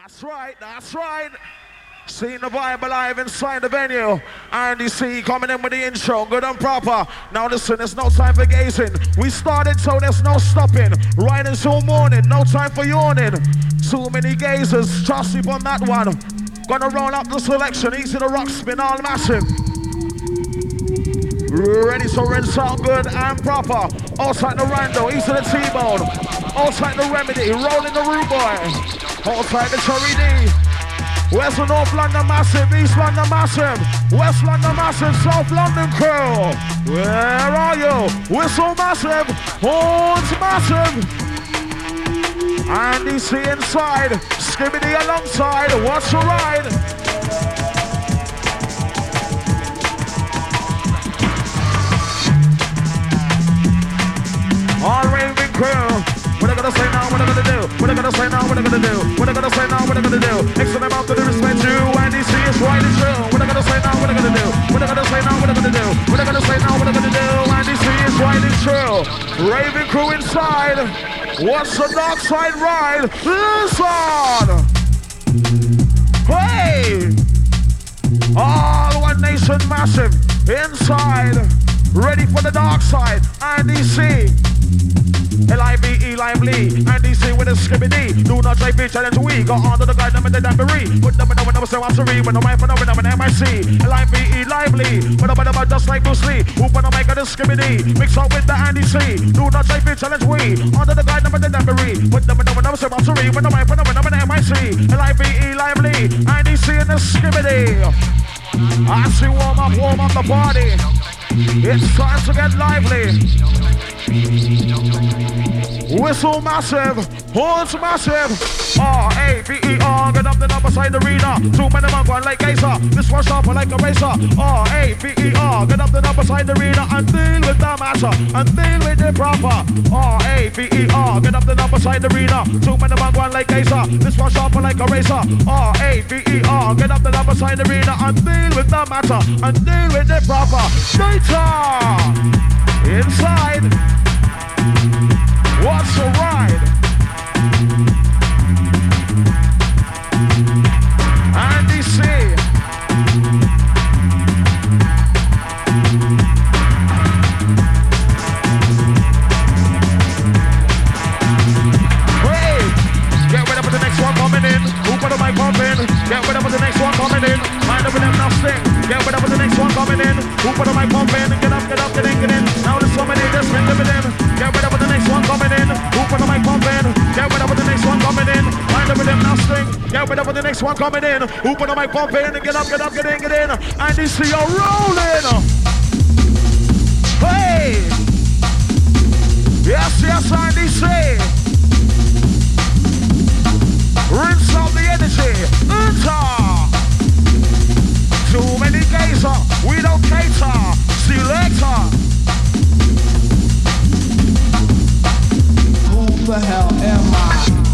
That's right, that's right. Seeing the vibe alive inside the venue. Andy C coming in with the intro, good and proper. Now listen, there's no time for gazing. We started, so there's no stopping. Right until morning, no time for yawning. Too many gazers, trust me on that one. Gonna roll up the selection, easy the rock spin, all massive. Ready to rinse out good and proper. Outside the rando, easy the T-bone. Outside the remedy, rolling the rude boy. Outside the Cherry D. West and North London massive, East London massive, West London massive, South London crew. Where are you? Whistle massive, horns massive. Andy C inside, Skibadee alongside, what's the ride? All raving crew. What I gonna say now? What I gonna do? What I gonna say now? What I gonna do? What I gonna say now? What I gonna do? Extend them out to the respect you. And he see it's right and true. What I gonna say now? What I gonna do? What I gonna say now? What I gonna do? What I gonna say now? What I gonna do? And he see it's right and true. Raven crew inside. What's the dark side ride? Listen. Hey. All one nation massive inside. Ready for the dark side. And see. L-I-V-E, lively. Andy C with a Skibadee. Do not try to challenge we. Go on to the guide them in the dambery. Put them in the window, so I'm sorry. When the mic, when I'm in MIC. L-I-V-E, lively. But I'm about just like Bruce Lee. Who put the mic on the Skibadee. Mix up with the Andy C. Do not try to challenge we. On to the guide them in the dambery. Put them in the window, so I'm sorry. When the mic, when I'm in MIC. L-I-V-E, lively. Andy C in the Skibadee. I see warm up, warm up the body. It's time to get lively. Whistle massive, horns massive. R A V E R, get up the number side the reader. Two men among one like Gazer. This one sharper like a racer. R A V E R, get up the number side the reader and deal with the matter and deal with the proper. R A V E R, get up the number side the reader. Two men among one like Gazer. This one sharper like a racer. R A V E R, get up the number side the reader and deal with the matter and deal with the proper. Data inside. What's the ride? Get ready for the next one coming in. Who put the mic pumping? Get up, get up, get in, get in. Now there's so many just with them. Get ready for the next one coming in. Who put the mic pumping? Get ready for the next one coming in. Mind with them nothing. Get ready for the next one coming in. Who put the mic pumping? Get up, get up, get in, get in. And this see you rolling. Hey! Yes, yes, Andy say. Rinse out the energy. Enter. Too many gazer. Uh, we don't cater. See you later. Who the hell am I?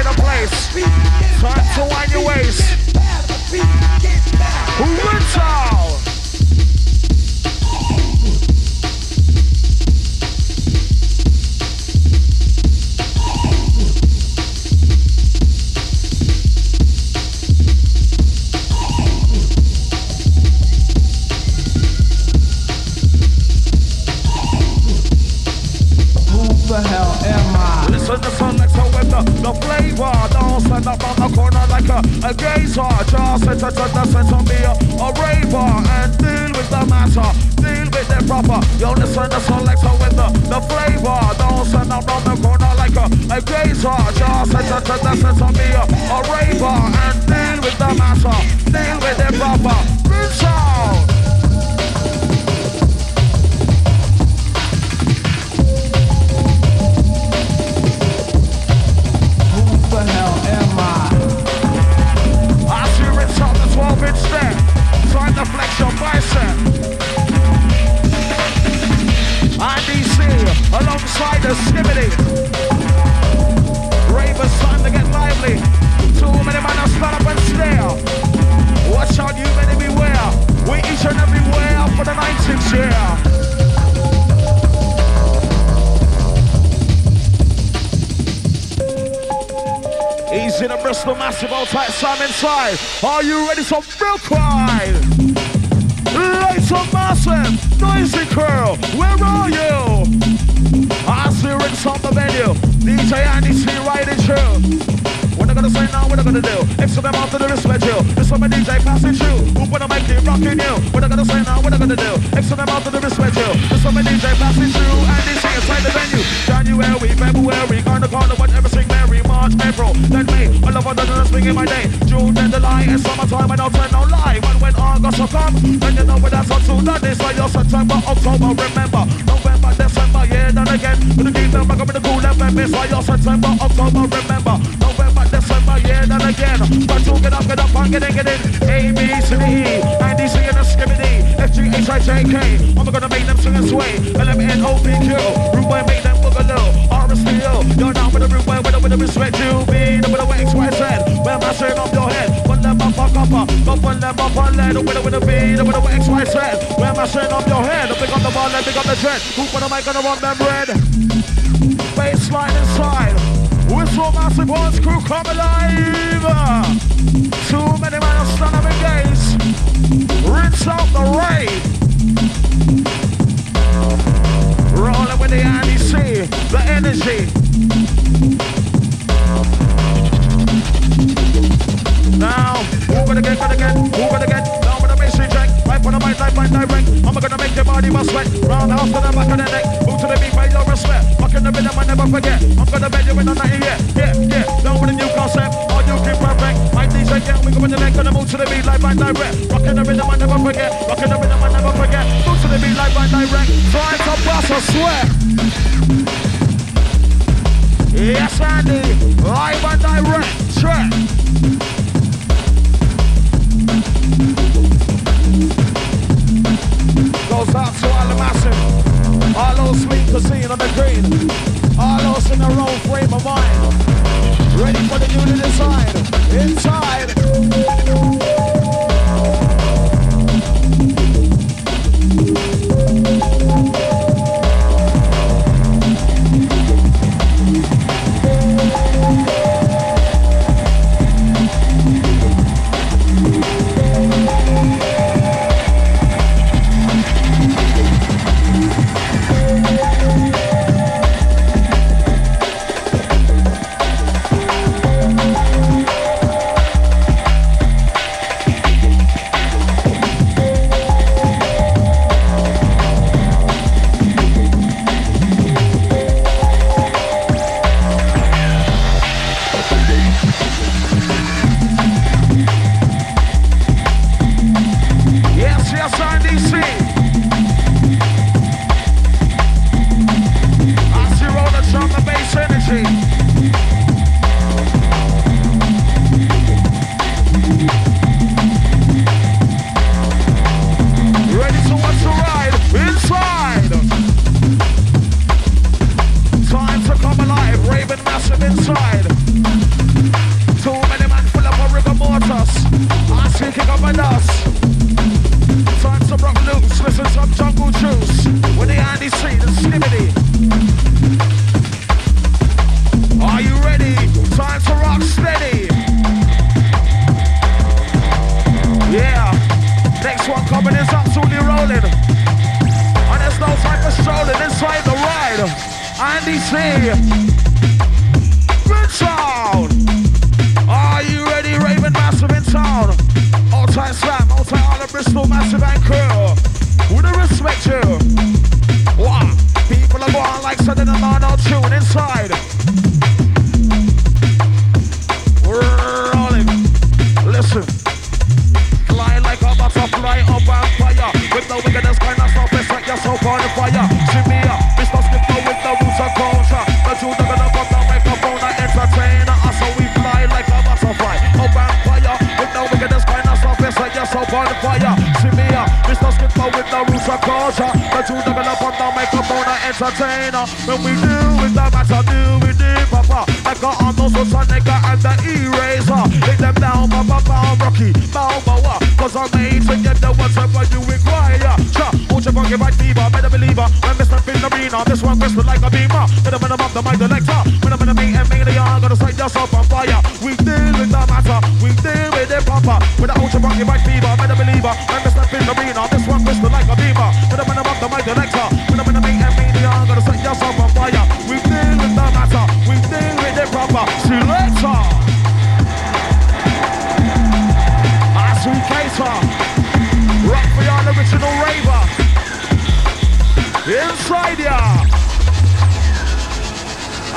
Inside the place. Time to wind your waist. Rinse gonna? What they gonna do? Extra them after the respect you. This one my DJ passing through. Who wanna make it rocking you? What they gonna say now? What they gonna do? Extra them after the respect you. This one my DJ passing through. Andy C inside the venue. January, February, we gonna corner, what everything Mary, March, April, then May. All of a sudden, swing in my day. June, then July, and summertime, and I'll tell no lie. But when August will come, then you know what that's up to. That is why you're September, October, remember. November, December, yeah, then again. Gonna keep them back up in the Kool FM. It's why you're September, October, remember. November, Yeah, then again. But you get up, get up, and get in, get in. A, B, C, D, E, and D, C, and the Skibadee. F, G, H, I, J, K. I'm gonna make them sing and sway. L, M, N, O, P, Q. Rude boy, make them boogaloo. R, S, T, O. You're down with the rude boy, with the, with the respect you. B, the, with the X, Y, Z. Where am I showing off your head? Put them up, fuck up, go put them up on lead. With the, with the B, the, with the X, Y, Z. Where am I showing off your head? Pick up the ball and pick up the dread. Who put mic on the one, them red? Baseline inside. Whistle massive horns crew come alive. Too many men are stand up and gaze. Rinse out the rain. Rolling with the Andy C, the energy. Now, move it again, move it again, move it again. Now with the bass reject, right for the life, right direct. I'm gonna make your body must sweat. Roundhouse to the back of the neck, move to the beat, pay your respect. Fuck in the rhythm, I never forget. I'm gonna bend you in the night, yeah, yeah, yeah. Now with a new concept, all you keep perfect. My DJ, yeah, we go with the neck, gonna move to the beat, life, right direct. Rock in the rhythm, I never forget. Rock in the rhythm, I never forget. Move to the beat, life, right direct. Try to bust a sweat. Yes, Andy, live and direct, track. Goes out to all the massive, all those sleep casino on the green, all those in their wrong frame of mind, ready for the new decide, inside. Andy entertainer. When we do with the matter, do we do, papa? Like a Arnold Schwarzenegger and the eraser. Hit them down, papa, bow, Rocky, bow, bow, Cause I'm made to get the whatever you require. Cha, won't you forget fever, better believer. When Mr. Fin Arena, this one whistle like a beamer. When I'm in the the mic selector. When I'm in the meet and the yarn, gonna set yourself on fire. We deal with the matter, we deal eh, with it proper. With the ultra funky white fever, better believer. When Mr. Fin Arena,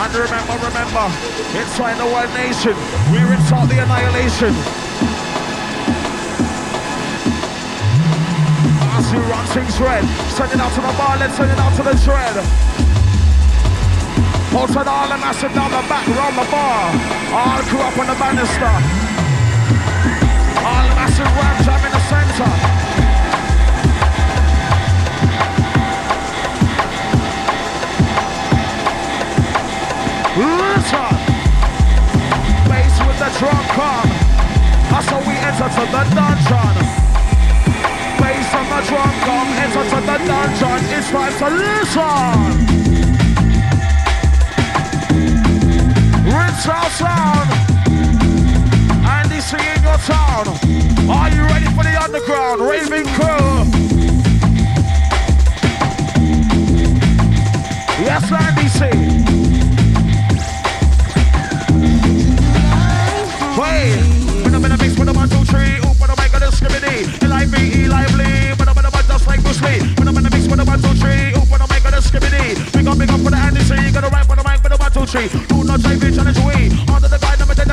And remember, remember, inside the one nation, we're inside the annihilation. As we run things red, sending out to the bar, let's send it out to the. Outside all the massive down the back, round the bar. All crew up on the banister. All massive ram jam in the center. Listen. Bass with the drum come. That's how we enter to the dungeon. Bass on the drum come, enter to the dungeon. It's time to listen. Rinse our sound. Andy C in your town. Are you ready for the underground? Raving crew. Yes, Andy C. discriminate. L-I-V-E, lively, when I'm in a one, just like Bruce Lee. When I'm in a mix with a one, two, three, oop, when I make a discriminate. Big up, big up for the Andy C, gonna rap the mic with a one, two, three. Do not say bitch, challenge we. Under the guide, I'm at the.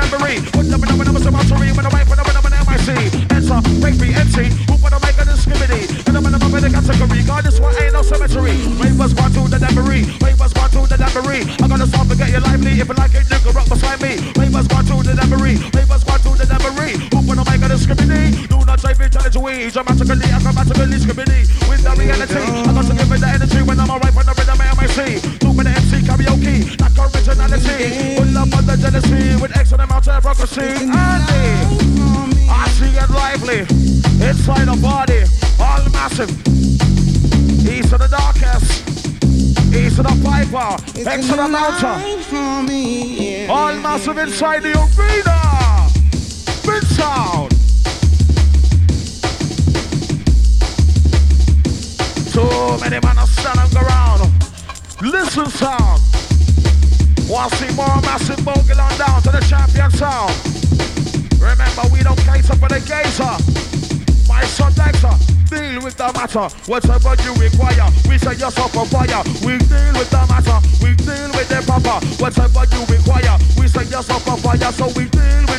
Put them in a minute, I'm a tureen. When I rap, when I'm in a MIC. Enter, break me, empty, oop, when I make a discriminate. When I'm in a in the category, God, this one ain't no cemetery. Ravers one to the tambourine, ravers one to the tambourine. I'm gonna stop and get you lively. If you like it, you can rock beside me. Ravers one to the tambourine, ravers one to the. Who put a mic on the discriminate? Do not try to challenge we. Dramatically, acrobatically, discriminate. With the reality, I got to give it the energy when I'm alright when I'm in the MIC. Two minute MC karaoke, like originality. Full up on the jealousy with excellent amount of hypocrisy. Andy, I see it lively. Inside the body, all massive. East of the darkest. East of the piper. Of the mountain. All massive inside the arena. Big Too many men are standing around. Listen sound. Want to see more massive bogle on down to the champion sound. Remember, we don't cater for the gazer. My son Dexter, deal with the matter. Whatever you require, we set yourself on fire. We deal with the matter. We deal with the papa. Whatever you require, we set yourself on fire. So we deal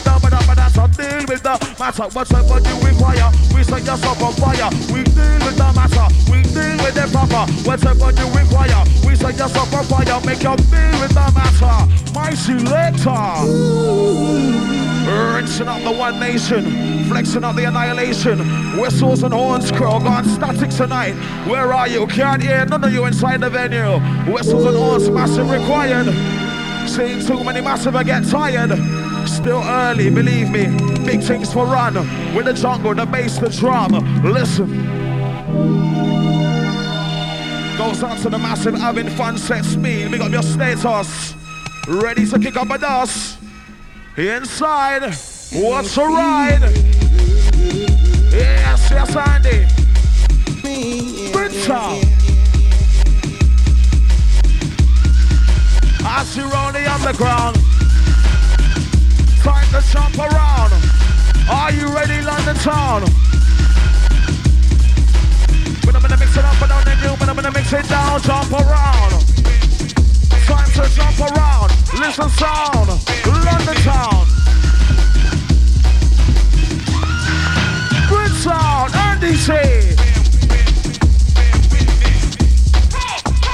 matter. So deal with the matter. Whatever you require, we set yourself on fire. We deal with the matter. We deal with the papa. Whatever you require, we set yourself on fire. Make your deal with the matter. My selector. Rinsing up the one nation, flexing up the annihilation. Whistles and horns crow gone static tonight. Where are you? Can't hear none of you inside the venue. Whistles and horns massive required. Seeing too many massive, I get tired. Still early, believe me. Big things for run. With the jungle, the bass, the drum. Listen. Goes out to the massive having fun set speed. Big up your status. Ready to kick up a dust. Inside, what's a ride? Yes, yes, Andy. Winter. As you roll the underground. Time to jump around. Are you ready, London town? But I'm gonna mix it up, but I'm gonna, but I'm gonna mix it down, jump around. Time to jump around. Listen sound. London town. Good sound. Andy C.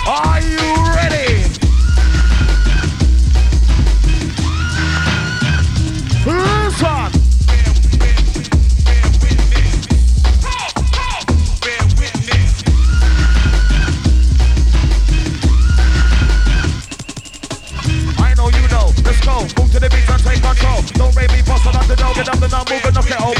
Are you ready? Listen. I know you know. Let's go. Move to the beat and take control. Don't rate me, boss. I'm not the dog. Get up the now, move and knock it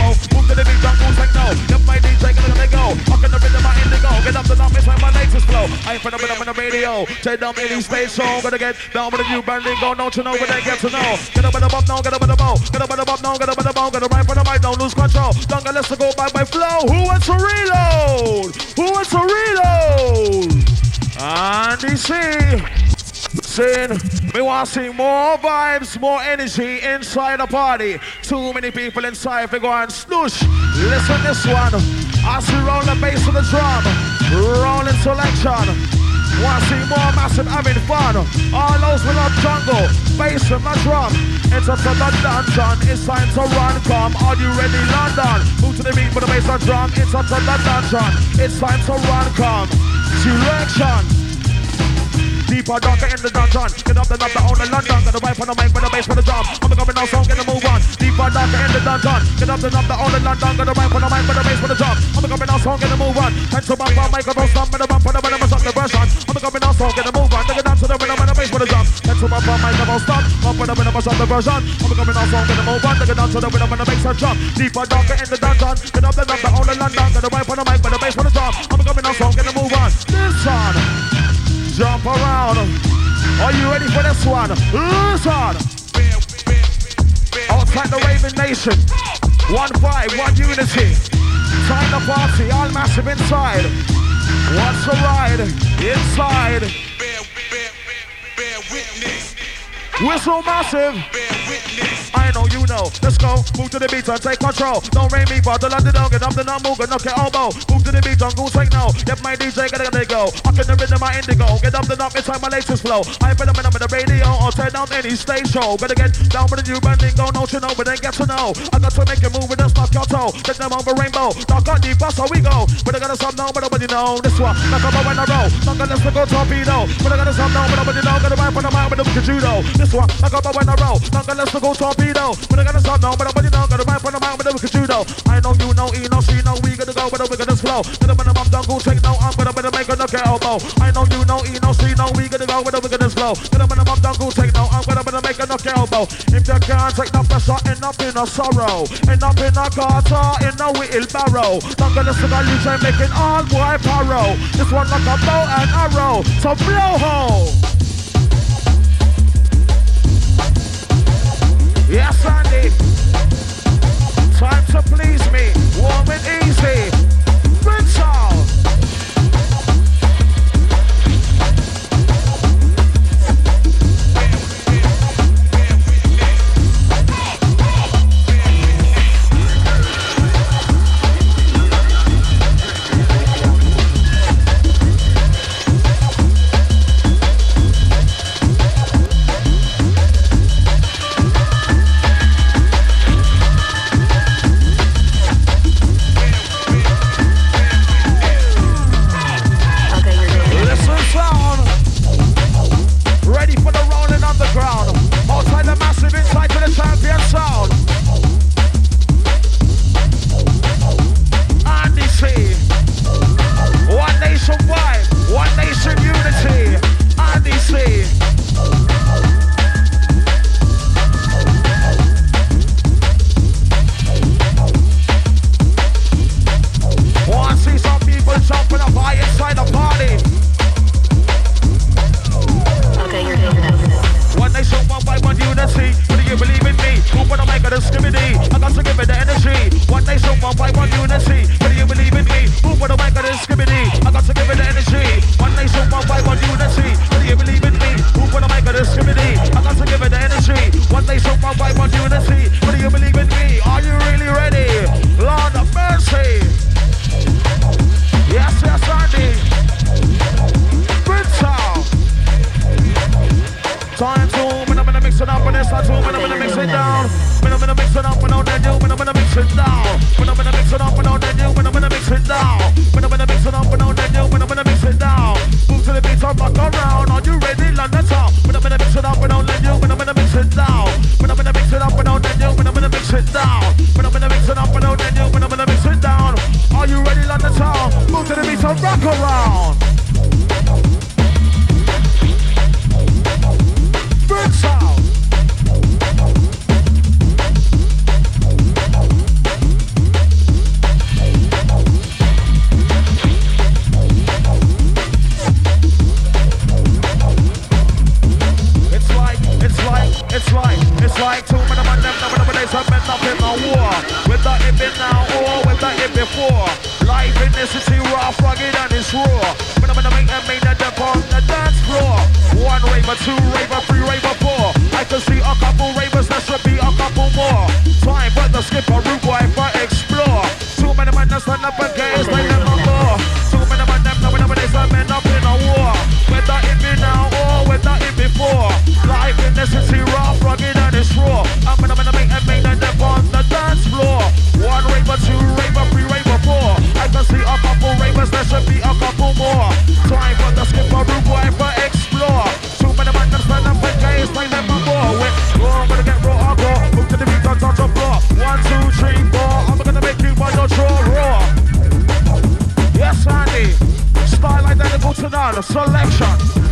I ain't finna rhythm on the radio. Take down any stage show. Gonna get down with a new banding. Go, don't you know what they get to know. Get up in the bump now, get up in the bow. Get up in the bump now, get up oh. in the. Oh. Get up right for the mic, don't lose control. Don't get let's go by my flow. Who wants to reload? Who wants to reload? Andy C. Sin, we want to see more vibes, more energy inside the party. Too many people inside, we go and snoosh. Listen this one. As we roll the bass of the drum, rolling selection. Want to see more massive having fun. All those with up jungle, bass in my drum. It's up to the dungeon, it's time to run. Come, are you ready, London? Move to the beat with the bass and drum. It's up to the dungeon, it's time to run. Come, selection. Deeper, darker in the dungeon. Get up and up the own the London. Got the right on the mic with the bass for the drum. I'm coming now, so I'm gonna move on. Deeper, darker in the dungeon. Get up and up the own the London. Got the right on the mic with the bass for the drum. I'm coming now, so I'm gonna move on. To bump on microphone, stop with the bump on the rhythm, stop the version. I'm coming now, so I'm gonna move on. Take it down to the rhythm and the bass for the drum. To bump on microphone, stop. Bump with the rhythm, stop the version. I'm coming now, so I'm gonna move on. Take it down to the rhythm and the bass the drum. Deeper, darker in the dungeon. Get up and up the own the London. Got the right on the mic with the bass for the drum. I'm coming now, so I'm gonna move on. Listen, jump around. Are you ready for this one? Listen! Outside the Raven Nation. One five, one unity. Time the party, all massive inside. What's the ride? Inside. We're so massive. I know you know. Let's go. Move to the beat and take control. Don't rain me, but the London dog. Get up the number, move, knock your elbow. Move to the beat, don't go take no. Get my DJ, gotta gotta go. I can the rhythm, my indigo. Get up the knock, it's like my latest flow. I put them in the radio or turn down any stage show. Better get down with the new banding, go, don't you know, but then get to know. I got to make a move with a knock your toe. Take them over rainbow. Knock on deep, that's how we go. But I gotta stop now, but nobody know. This one, knock up when I roll. Knock on let's go torpedo. But I gotta stop now, but nobody know. Gotta ride for the mind with the judo. This one, knock up when I roll. Knock on let's go torpedo. But I gotta stop now, but nobody know. Gotta ride for the mind with the judo. I know you know, he know, she know, we gotta go, but we gotta slow. Gotta when I'm done, go take no, I'm gonna better make a knock your elbow. I know you know, he know, she know, we gotta go, but we gotta slow. Gotta when I'm done, go take no, I'm gonna better make a knock your elbow. If you can't take no pressure, end up in a sorrow. End up in a gutter, in a wheelbarrow. Not gonna a leash and making all boy paro. This one like a bow and arrow. So blow hole. now. When I'm gonna mix it up, when I'm gonna when I'm gonna mix it now. When I'm gonna mix it up, when I'm gonna when I'm gonna mix it now. Move I When I mix it up, when I'm gonna when I. When I mix it up, when I when I mix it now. When I'm gonna when I when I mix it down. Are you ready, London town? Move to the beat, I'm around. sharks.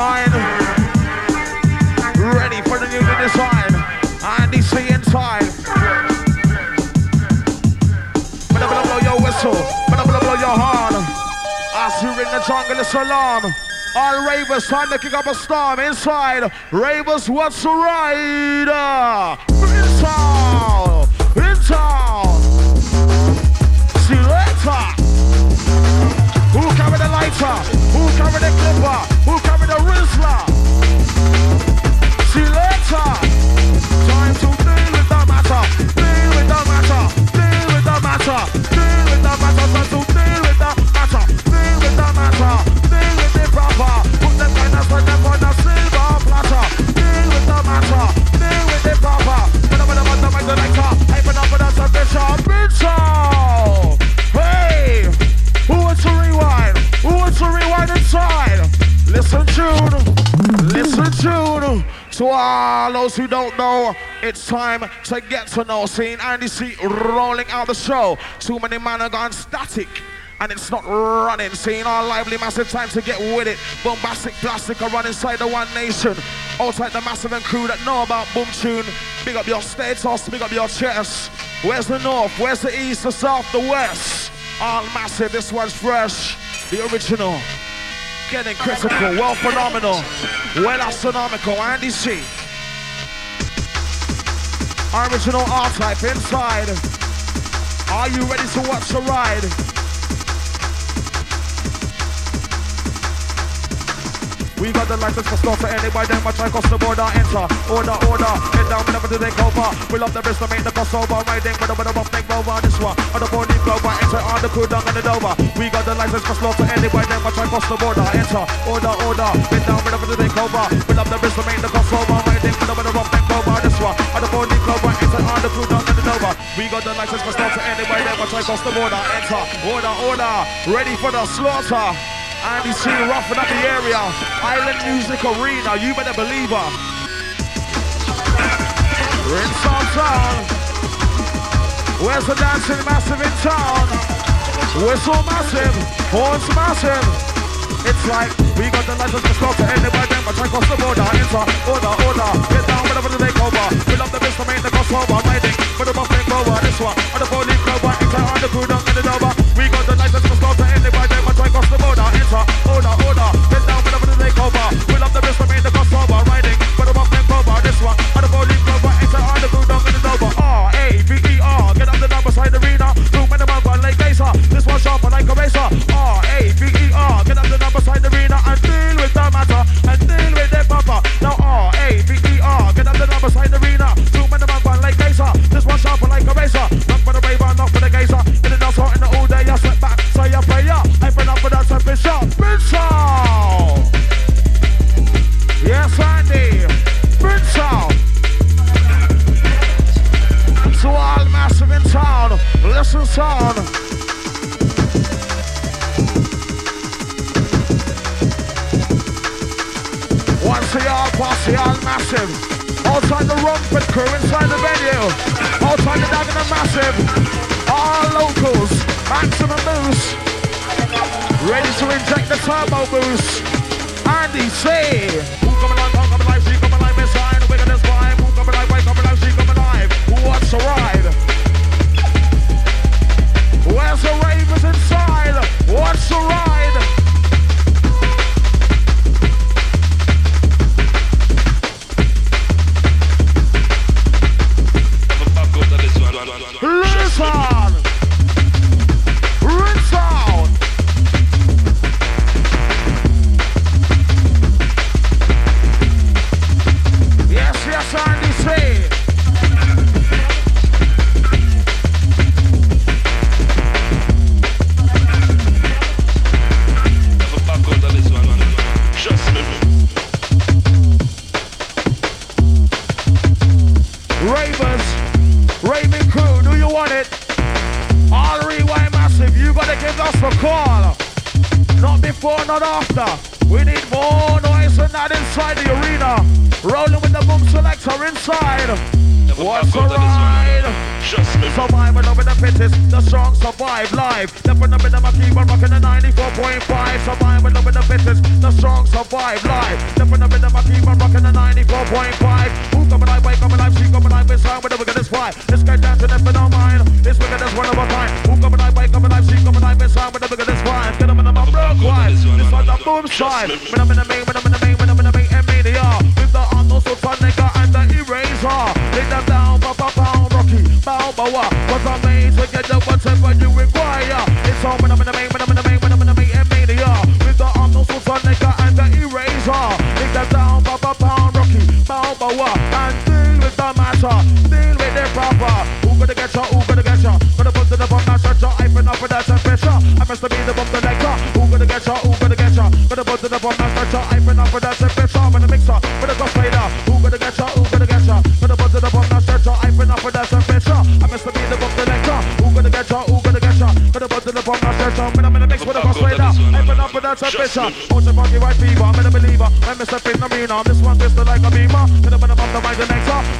Kind. Ready for the new design. Andy C inside. But I'm blow your whistle. But I'm blow your horn. As you in the jungle, it's alarm. All ravers, time to kick up a storm inside. Ravers, what's the ride? In town, in town. Selector. Who carry the lighter? Who carry the clipper? Listen tune. Listen tune. To all those who don't know, it's time to get to know. Seeing Andy C rolling out the show. Too many men are gone static. And it's not running. Seeing our lively massive time to get with it. Bombastic plastic are run inside the one nation. Outside the massive and crew that know about boom tune. Big up your status, big up your chest. Where's the north? Where's the east, the south, the west? All massive, this one's fresh. The original. Getting critical, well phenomenal, well astronomical, Andy C. Original R-Type inside. Are you ready to watch the ride? We got the license for slaughter anybody them I try cross the border enter. Order, order, get down whenever they take over. We love the best to make the crossover Riding with a bit of a fake over. This one On the body clover, enter on the crew down in the dover. We got the license for slaughter anybody them I try cross the border. Enter. Order, order, get down whenever they take over. We love the best to make the crossover Riding with a bit of a fake over. This one On the body clover, enter on the crew down in the dover. We got the license for slaughter anybody them I try cross the border. Enter. Order, order, ready for the slaughter and he's seen roughing up the area. Island Music Arena, you better believe her. We're in South Town. Where's the dancing massive in town? Whistle massive, horns massive. It's like we got the license to stop to anybody them, but try cross the border, enter, order, order, get down whenever they take over. We love the best to make the crossover, riding for the buffet over. This one, on the police cover, enter on the crew down in the dover. We got the license to stop to anybody the border, enter, order, order, get down whenever they take over. We love the the riding the cover. This one, sound. The all posse, all massive. Outside the Romford crew, inside the venue. Outside the Dagenham Massive. All locals, maximum boost. Ready to inject the turbo boost. Andy C. Who coming on, come coming live, she coming live inside. We're gonna vibe. Who coming live, why coming live, she coming live. What's the ride? Where's the ravers inside? What's the ride? Survive live. Never number them a keep on rocking the 94.5. Who come alive, wake come alive, she come alive, inside with the wickedest fight. This guy dancing if don't mind. This wicked is one of a kind. Who come alive, wake come alive, she come alive, inside with the wickedest fight. Get them in the broke wide. This one's a boom side. When I'm in the main, when I'm in the main, when I'm in the main, and mania. With the Arnold Schwarzenegger and the eraser. Lay them down, pa pa pa, Rocky, bow. Cause I'm made to get the whatever you require. It's I'm in the main, when I'm in the main, And deal with the matter, deal with the proper. Who gonna get ya? Who gonna get ya? Gonna put to the bomb, shut ya. I been up for that temperature. I must be the bomb selector. Who gonna get ya? Who gonna get ya? Gonna put to the bomb, shut ya. I been up for that temperature. When the mixer, with the ghost fader. Who gonna get ya? Who gonna get ya? Gonna put to the bomb, shut ya. I been up for that temperature. I must be the bomb selector. Who gonna get ya? Who gonna get ya? Gonna put to the bomb, not shut ya. When I'm in the mix with the ghost fader. Been up for that temperature. Ocean funky white fever. I'm in a believer. When Mr. Fit arena. This one twisted like a beamer. In the bomb, the mic the next When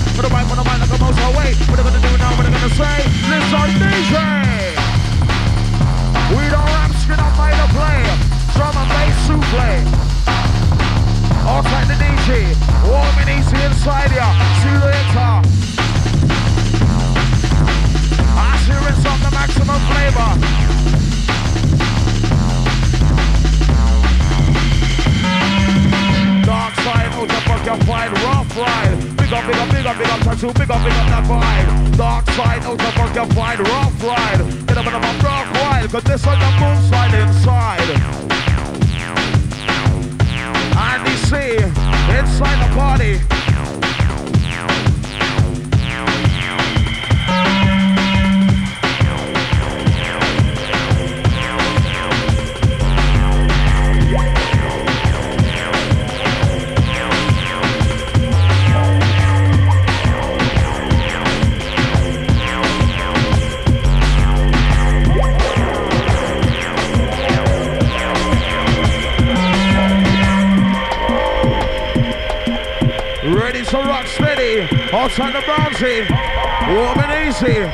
hey. What the right, what the right, like a mouse away. What I'm gonna do now? What I'm gonna say? Listen, DJ. We don't rap, skin up, by the play. Drum and bass souffle. Outside the DJ, warm and easy inside ya. See you later. I see rinse off the maximum flavor. Out the fuck your fight, rough ride. Big up, big up, big up, big up, tattoo, big up, big up that vibe. Dark side, out the fuck your fight, rough ride. Get up in the rough ride, cause this on the moon side inside. Andy C inside the party. Shouts the bouncy, Warm and easy.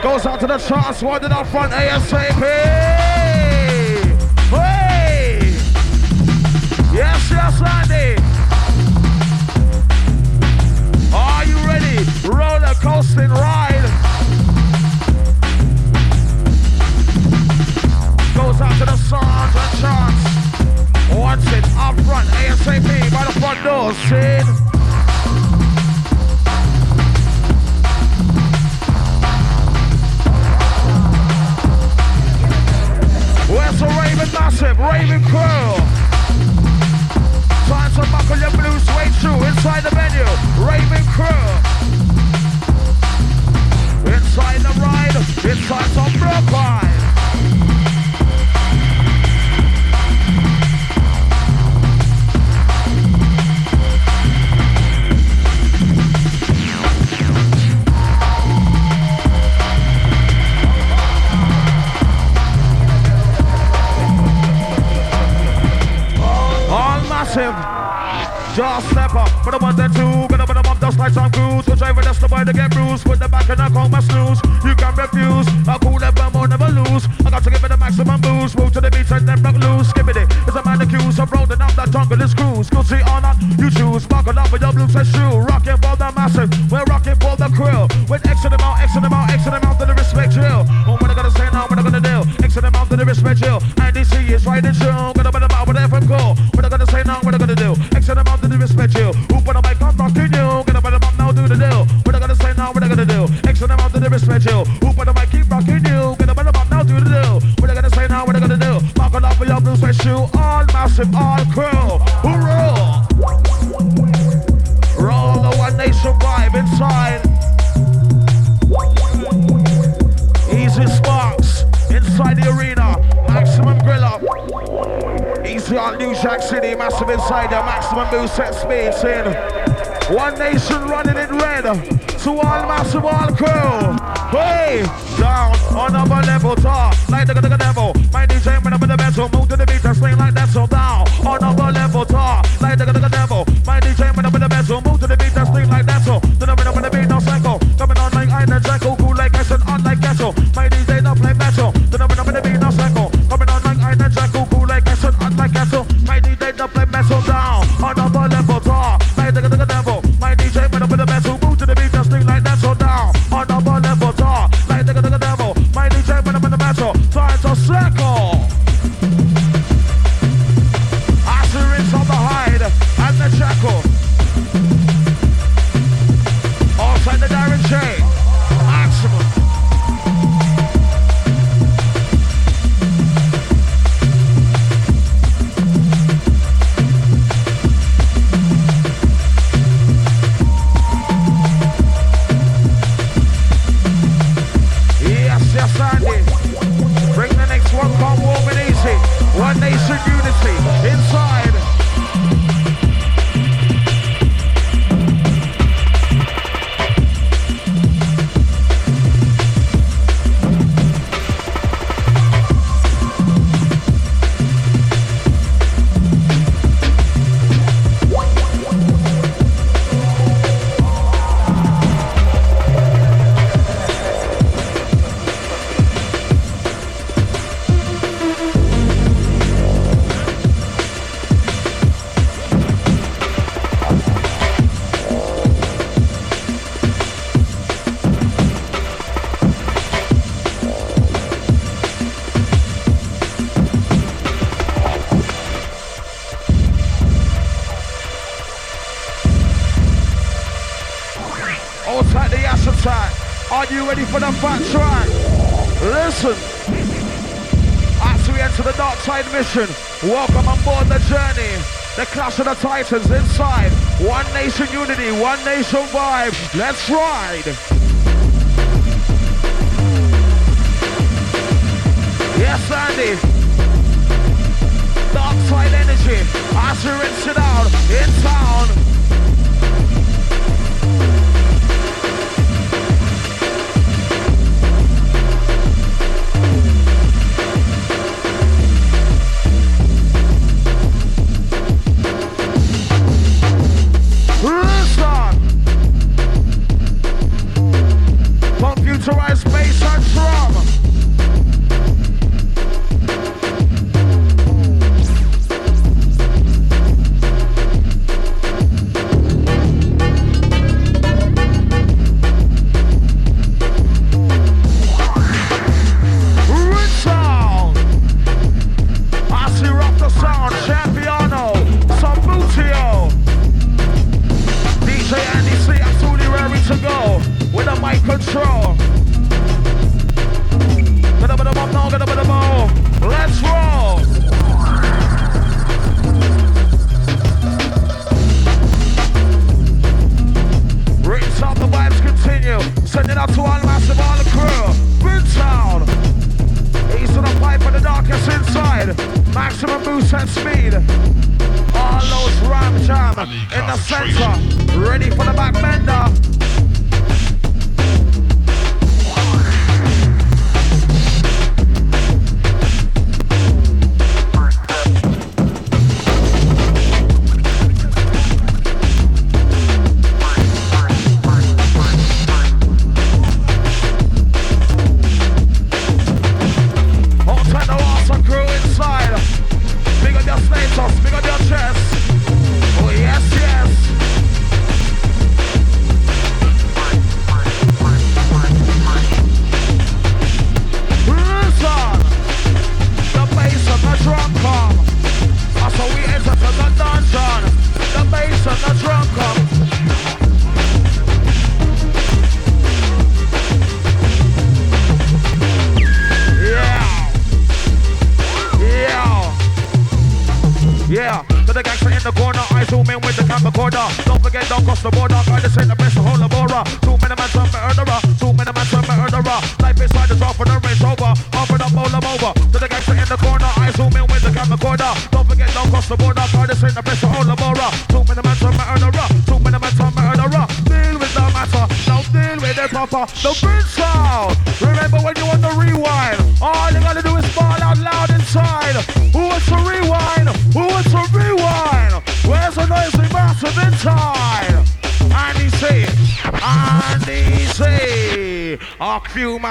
Goes out to the charts, one in our front ASAP. Hey! Yes, yes, Andy. Are you ready? Roller coasting ride. Goes out to the Sarge, a chance. Wants it up front ASAP by the front door. Sid. One nation running in red. To all massive, all crew. Hey, down on another level, top. Like the devil. My DJ, man, I'm in the metal. Move to the beat, I swing like that, so for the fat track. Listen. As we enter the dark side mission, welcome aboard the journey. The Clash of the Titans inside. One Nation Unity, One Nation Vibe. Let's ride. Yes, Andy. Dark side energy. As we rinse it out in town.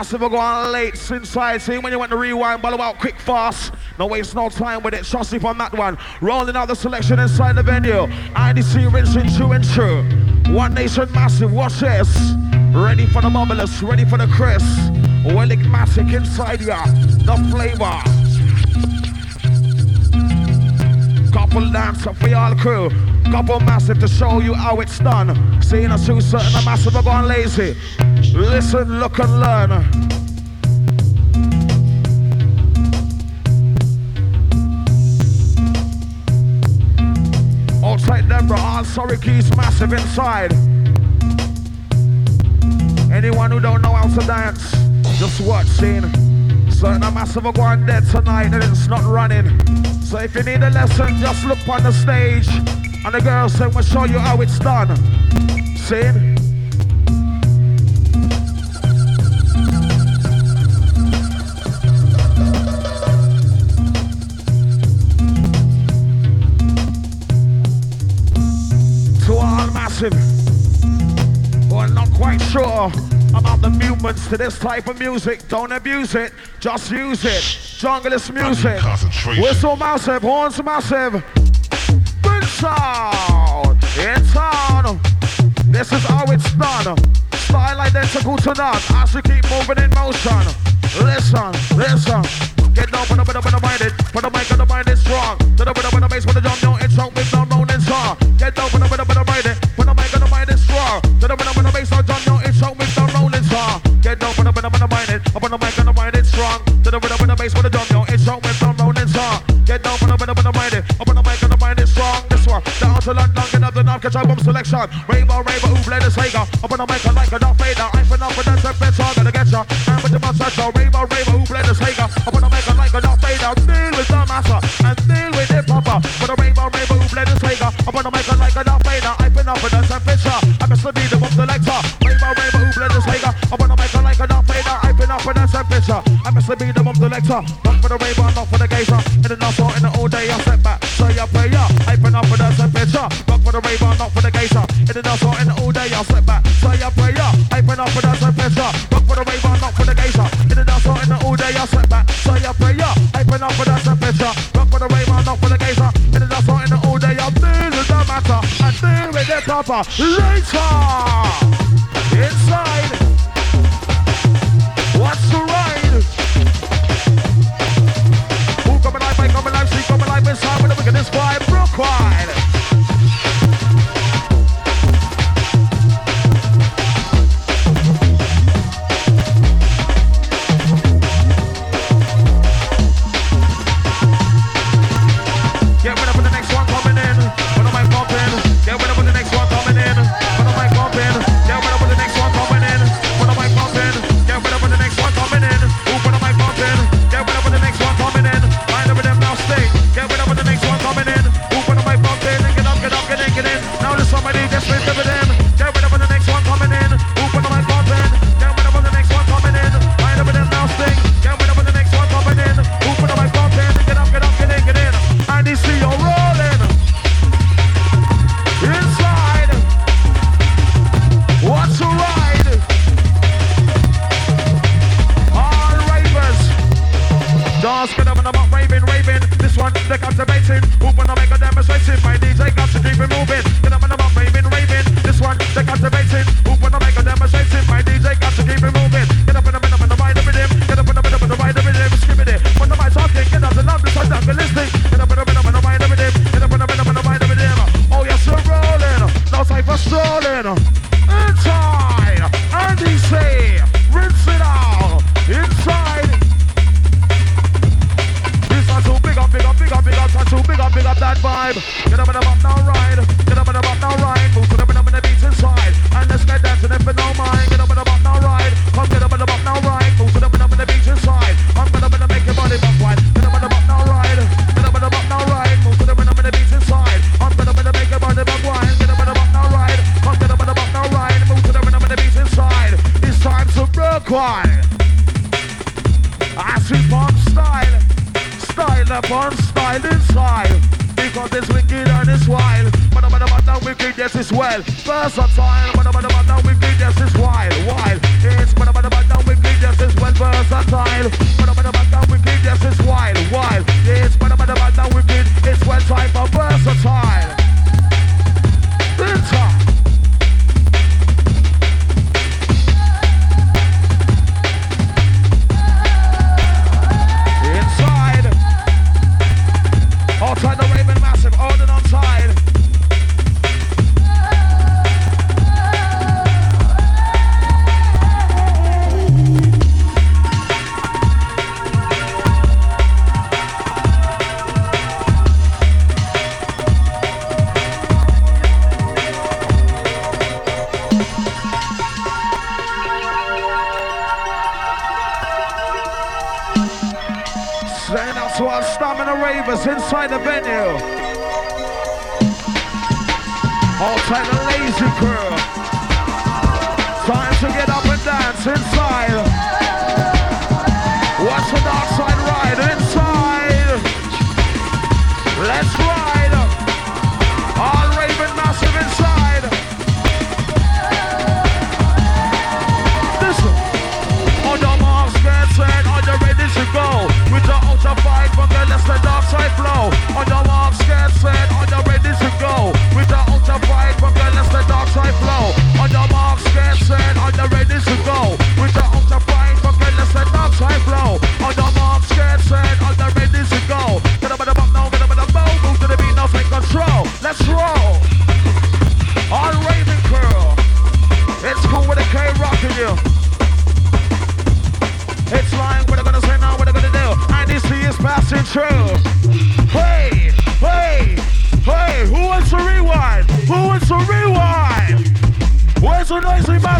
Massive go on late inside. See when you want to rewind, ball out quick, fast. No waste no time with it. Trust me on that one. Rolling out the selection inside the venue. IDC rinsing true and true. One Nation massive. Watch this. Ready for the marvelous. Ready for the crisp. Massive inside ya. The flavor. Couple dancer for y'all crew. Couple massive to show you how it's done. Seeing us too certain a massive are gone lazy. Listen, look and learn. Outside Denver, all sorry keys massive inside. Anyone who don't know how to dance, just watch scene. Certain a massive are going dead tonight and it's not running. So if you need a lesson, just look on the stage. And the girls say we'll show you how it's done. See? To all massive. Well, not quite sure about the movements to this type of music. Don't abuse it, just use it. Junglist music. Whistle massive, horns massive. Sound in town. This is how it's done. Style identical to none as we keep moving in motion. Listen, listen. Get down, put up, put up, put up, mind it. Put the mic on the mind, it's strong. Put up, put up, put the bass, put the drum, no, it's the catch album selection. Rainbow, rainbow, ooh, let us Sega. Up on the mic, I like a Darth Vader. I'm for nothing, that's a best song, gonna get ya. And with the mustache, rainbow, rainbow, ooh, let us Sega. Up on the mic, I like a Darth Vader. Deal with the master and deal with the papa. For the rainbow, rainbow, ooh, let us Sega. Up on the mic, I like a Darth Vader. I'm for nothing, that's a picture. I must be the one selector. Rainbow, rainbow, ooh, let us Sega. Up on the mic, I like a Darth Vader. I'm for nothing, that's a picture. I must be the one selector. Not for the rainbow, not for the gazer. In the nostril, with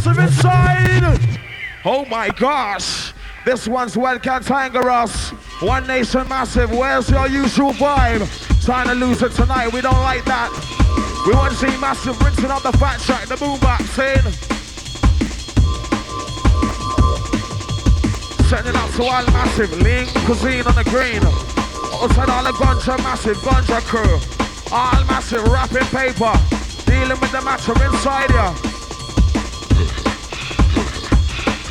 massive inside. Oh my gosh. This one's Welcome Tangaros. One Nation Massive. Where's your usual vibe? Trying to lose it tonight. We don't like that. We want to see Massive rinsing up the fat track, the boom box in. Sending out to our Massive. Lean cuisine on the green. Outside all the Gunja Massive, Gunja crew. All Massive, wrapping paper. Dealing with the matter inside here.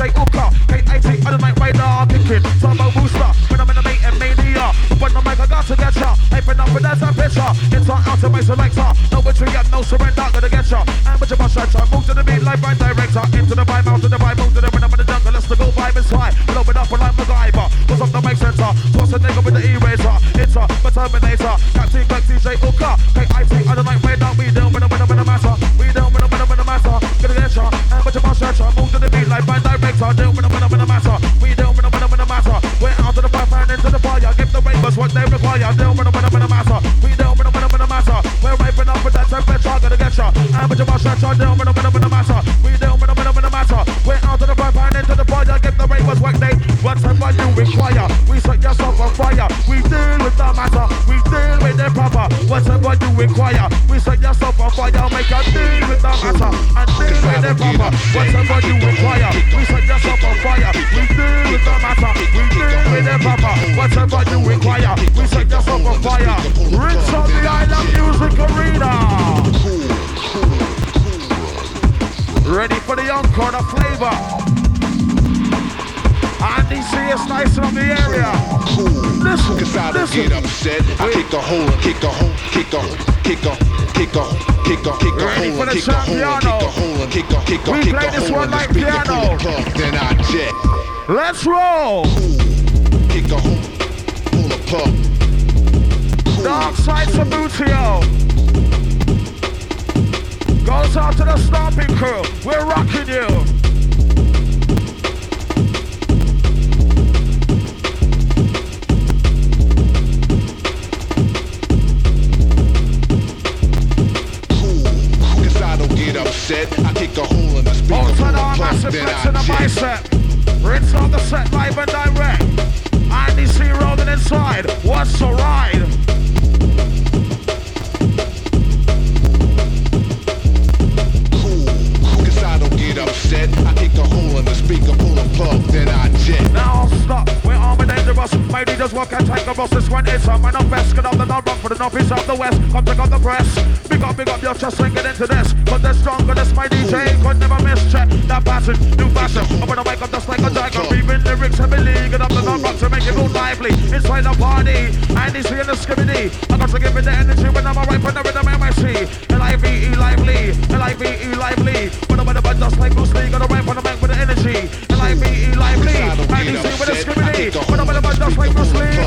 J. Hooker, K.A.T. on the Knight Rider, kicking Turbo Booster, when I'm in the meeting mania When the mic I got to get ya, apron up and there's a picture Into outer base selector, no retreat yet, no surrender, gonna get ya Amateur bus shelter, move to the beat like brand director Into the vibe, out to the vibe, move to the rhythm of the jungle Let's go vibe is high, blow it up and I'm MacGyver What's up the mic center, toss a nigga with the eraser It's a, the Terminator, Captain Greg J. Hooker, K.I.T. on the Knight Rider, we down with the, with the, with the matter We down with the, with the, with the matter, gonna get ya Amateur bus shelter, move to the beat like brand y'all don't win a winner with a matter. We don't win a winner with a matter. We're out of the fire, and into the fire. Give the ravers what they require. Don't win a winner with. We don't win. We're raping up with that temperature. Gonna get ya. I'm with your Let's the north, rock for the north northeast of the west. Come pick up the press. Big up, big up your chest, swing it into this. Cause they're stronger, that's my DJ. Could never miss check that passion, new fashion. I'm gonna wake up just like a dragon. Breathing lyrics heavily. Get up the north, rock to make it move lively. Inside the party, I need to hear the Skibadee. I got to give it the energy when I'm alright for the rhythm MIC. L-I-V-E lively, L-I-V-e lively. But I'm about just like Bruce Lee, gonna rap on the bank with the energy. L-I-V-E lively, I need to hear the Skibadee. But I'm about just like Bruce Lee.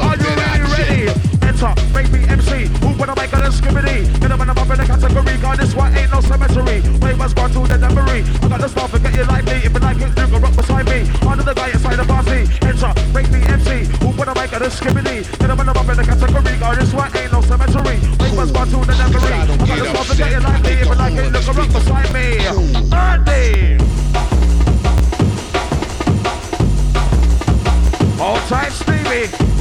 Hunter, baby MC. Who when I make a scribbity? Then I'm up in the category. God, this one ain't no cemetery. Wait, what's gone to the memory? I got this one, forget your life, If you like it, you can rock beside me. Under the guy inside the party. Enter, baby MC. Who when I make a scribbity? Then I'm up in the category. God, this one ain't no cemetery. Wait, what's gone to the memory? I got this one, forget your life, If you like it, you can rock beside me. Andy. All time, Stevie.